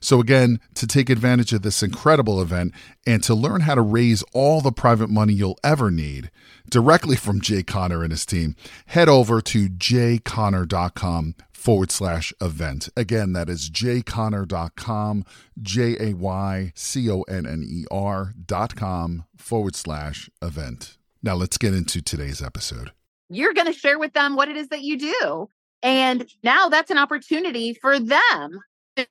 So, again, to take advantage of this incredible event and to learn how to raise all the private money you'll ever need directly from Jay Conner and his team, head over to jayconner.com forward slash event. Again, that is jayconner.com, J A Y C O N N E R dot com forward slash event. Now let's get into today's episode. You're going to share with them what it is that you do. And now that's an opportunity for them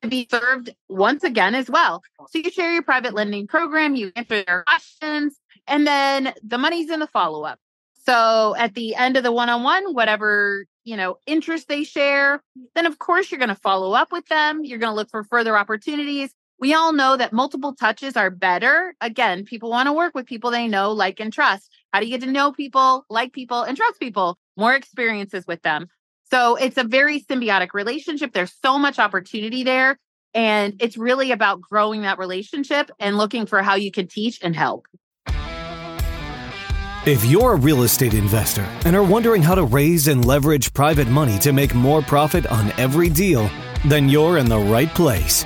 be served once again as well. So you share your private lending program, you answer their questions, and then the money's in the follow up. So at the end of the one on one, whatever, you know, interest they share, then of course you're going to follow up with them. You're going to look for further opportunities. We all know that multiple touches are better. Again, people want to work with people they know, like, and trust. How do you get to know people, like people, and trust people? More experiences with them. So it's a very symbiotic relationship. There's so much opportunity there. And it's really about growing that relationship and looking for how you can teach and help. If you're a real estate investor and are wondering how to raise and leverage private money to make more profit on every deal, then you're in the right place.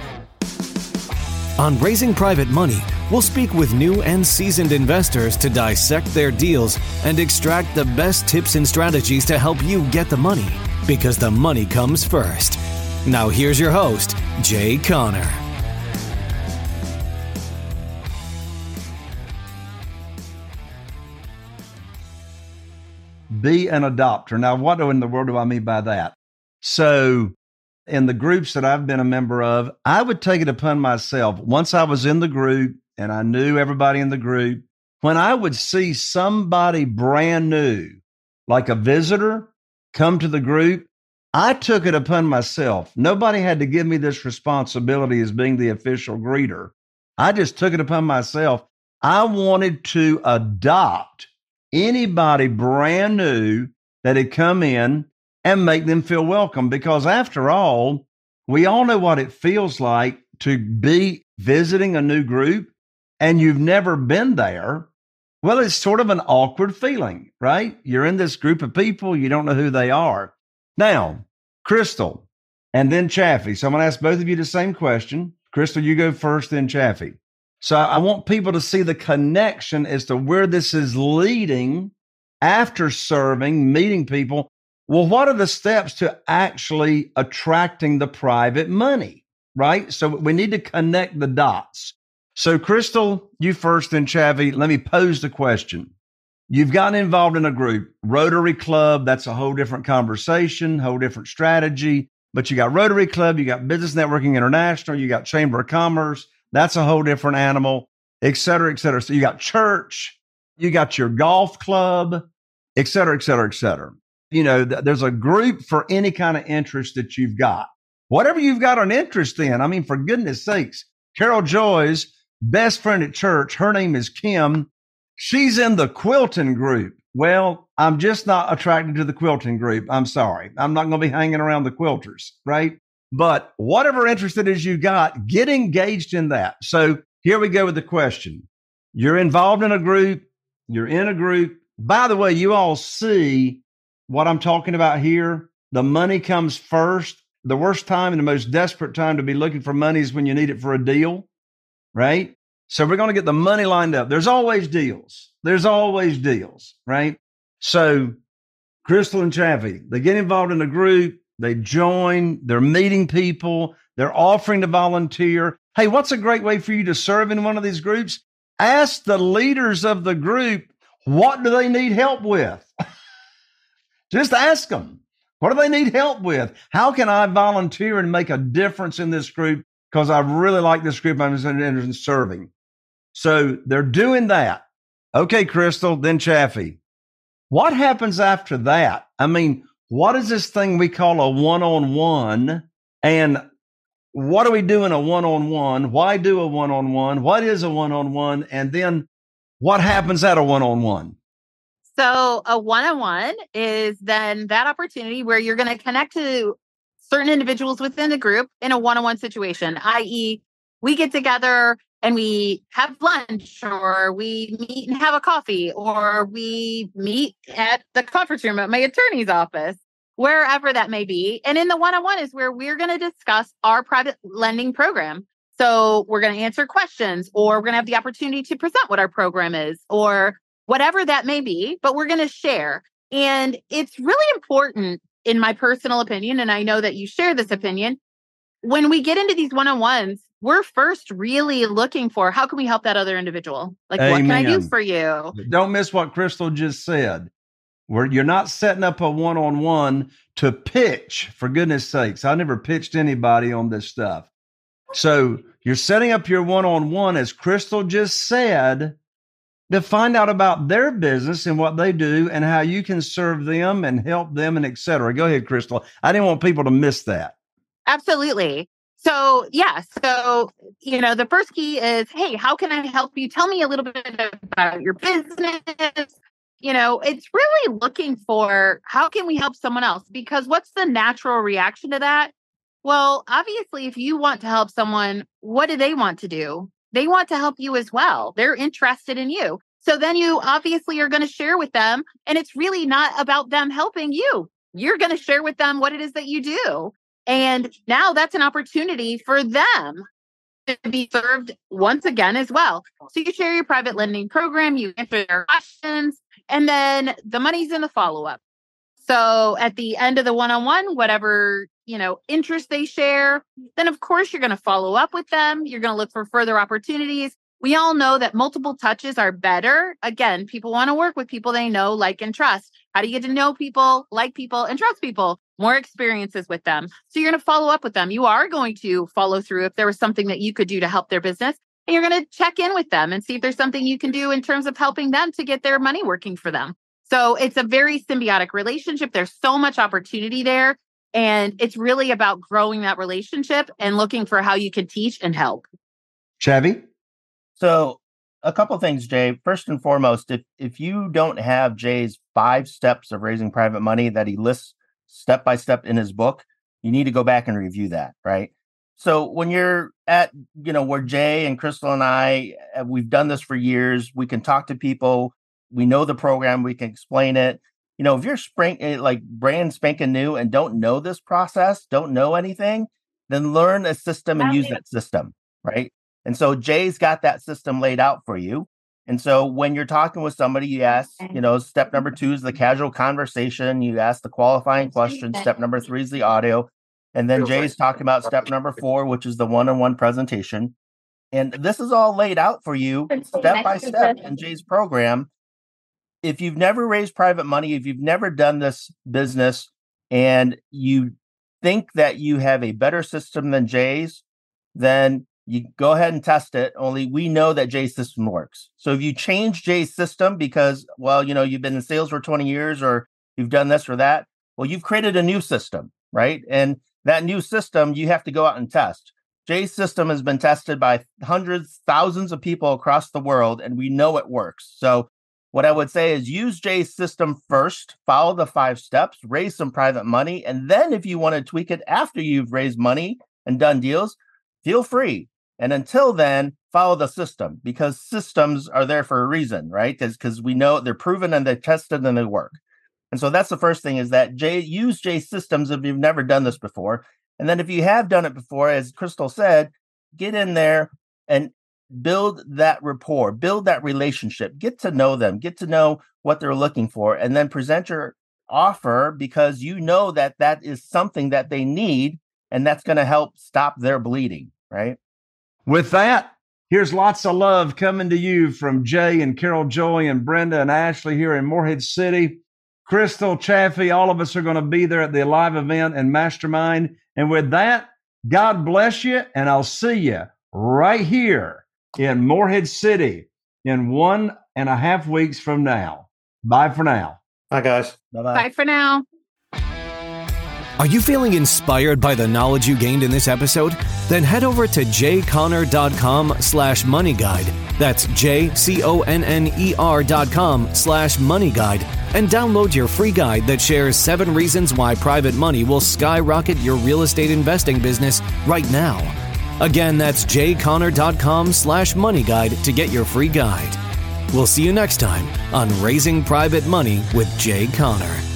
On Raising Private Money, we'll speak with new and seasoned investors to dissect their deals and extract the best tips and strategies to help you get the money, because the money comes first. Now, here's your host, Jay Conner. be an adopter. Now, what in the world do I mean by that? So, in the groups that I've been a member of, I would take it upon myself once I was in the group and I knew everybody in the group, when I would see somebody brand new, like a visitor, come to the group, I took it upon myself. Nobody had to give me this responsibility as being the official greeter. I just took it upon myself. I wanted to adopt anybody brand new that had come in and make them feel welcome. Because after all, we all know what it feels like to be visiting a new group and you've never been there. Well, it's sort of an awkward feeling, right? You're in this group of people, you don't know who they are. Now, Crystal and then Chaffee. So I'm going to ask both of you the same question. Crystal, you go first, then Chaffee. So I want people to see the connection as to where this is leading after serving, meeting people. Well, what are the steps to actually attracting the private money? Right. So we need to connect the dots. So, Crystal, you first, then Chaffee, let me pose the question. You've gotten involved in a group, Rotary Club, that's a whole different conversation, whole different strategy. But you got Rotary Club, you got Business Networking International, you got Chamber of Commerce, that's a whole different animal, et cetera, et cetera. So you got church, you got your golf club, et cetera, et cetera, et cetera. You know, th- there's a group for any kind of interest that you've got. Whatever you've got an interest in. I mean, for goodness sakes, Carol Joy's best friend at church, her name is Kim. She's in the quilting group. Well, I'm just not attracted to the quilting group. I'm sorry. I'm not going to be hanging around the quilters, right? But whatever interest it is you got, get engaged in that. So here we go with the question. You're involved in a group, you're in a group. By the way, you all see what I'm talking about here. The money comes first. The worst time and the most desperate time to be looking for money is when you need it for a deal, right? So we're going to get the money lined up. There's always deals. There's always deals, right? So Crystal and Chaffee, they get involved in a group, they join, they're meeting people, they're offering to volunteer. Hey, what's a great way for you to serve in one of these groups? Ask the leaders of the group, what do they need help with? Just ask them. What do they need help with? How can I volunteer and make a difference in this group? Because I really like this group I'm interested in serving. So they're doing that. Okay, Crystal, then Chaffee. What happens after that? I mean, what is this thing we call a one on one? And what do we do in a one on one? Why do a one on one? What is a one on one? And then what happens at a one on one? So, a one on one is then that opportunity where you're going to connect to certain individuals within the group in a one on one situation, i.e., we get together and we have lunch or we meet and have a coffee or we meet at the conference room at my attorney's office wherever that may be. And in the one-on-one is where we're going to discuss our private lending program. So we're going to answer questions or we're going to have the opportunity to present what our program is or whatever that may be but we're going to share. And it's really important in my personal opinion and i know that you share this opinion when we get into these one-on-ones we're first really looking for how can we help that other individual? Like, Amen. what can I do for you? Don't miss what Crystal just said. Where you're not setting up a one on one to pitch, for goodness sakes. I never pitched anybody on this stuff. So you're setting up your one on one, as Crystal just said, to find out about their business and what they do and how you can serve them and help them and etc. Go ahead, Crystal. I didn't want people to miss that. Absolutely. So, yeah. So, you know, the first key is hey, how can I help you? Tell me a little bit about your business. You know, it's really looking for how can we help someone else? Because what's the natural reaction to that? Well, obviously, if you want to help someone, what do they want to do? They want to help you as well. They're interested in you. So then you obviously are going to share with them. And it's really not about them helping you. You're going to share with them what it is that you do. And now that's an opportunity for them to be served once again as well. So you share your private lending program, you answer their questions, and then the money's in the follow up. So at the end of the one on one, whatever, you know, interest they share, then of course you're going to follow up with them. You're going to look for further opportunities. We all know that multiple touches are better. Again, people want to work with people they know, like, and trust. How do you get to know people, like people, and trust people? more experiences with them. So you're going to follow up with them. You are going to follow through if there was something that you could do to help their business. And you're going to check in with them and see if there's something you can do in terms of helping them to get their money working for them. So it's a very symbiotic relationship. There's so much opportunity there. And it's really about growing that relationship and looking for how you can teach and help. Chaffee? So a couple things, Jay. First and foremost, if if you don't have Jay's five steps of raising private money that he lists step by step in his book, you need to go back and review that, right? So when you're at, you know, where Jay and Crystal and I, uh, we've done this for years, we can talk to people, we know the program, we can explain it. You know, if you're spring eh, like brand spanking new and don't know this process, don't know anything, then learn a system and use that system, right? And so Jay's got that system laid out for you. And so when you're talking with somebody, you ask, you know, step number two is the casual conversation. You ask the qualifying question. Step number three is the audio. And then Jay's talking about step number four, which is the one on one presentation. And this is all laid out for you step by step in Jay's program. If you've never raised private money, if you've never done this business and you think that you have a better system than Jay's, then you go ahead and test it. Only we know that Jay's system works. So if you change Jay's system because, well, you know, you've been in sales for 20 years or you've done this or that, well, you've created a new system, right? And that new system you have to go out and test. Jay's system has been tested by hundreds, thousands of people across the world, and we know it works. So what I would say is use Jay's system first, follow the five steps, raise some private money. And then if you want to tweak it after you've raised money and done deals, feel free. And until then, follow the system because systems are there for a reason, right? Because we know they're proven and they're tested and they work. And so that's the first thing is that Jay use J systems if you've never done this before. And then if you have done it before, as Crystal said, get in there and build that rapport, build that relationship, get to know them, get to know what they're looking for, and then present your offer because you know that that is something that they need and that's going to help stop their bleeding, right? With that, here's lots of love coming to you from Jay and Carol Joy and Brenda and Ashley here in Morehead City. Crystal Chaffee, all of us are going to be there at the live event and mastermind. And with that, God bless you, and I'll see you right here in Morehead City in one and a half weeks from now. Bye for now. Bye, guys. Bye-bye. Bye for now. Are you feeling inspired by the knowledge you gained in this episode? Then head over to jconner.com slash money guide. That's J-C-O-N-N-E-R dot com slash money guide and download your free guide that shares seven reasons why private money will skyrocket your real estate investing business right now. Again, that's jconner.com slash money guide to get your free guide. We'll see you next time on Raising Private Money with Jay Conner.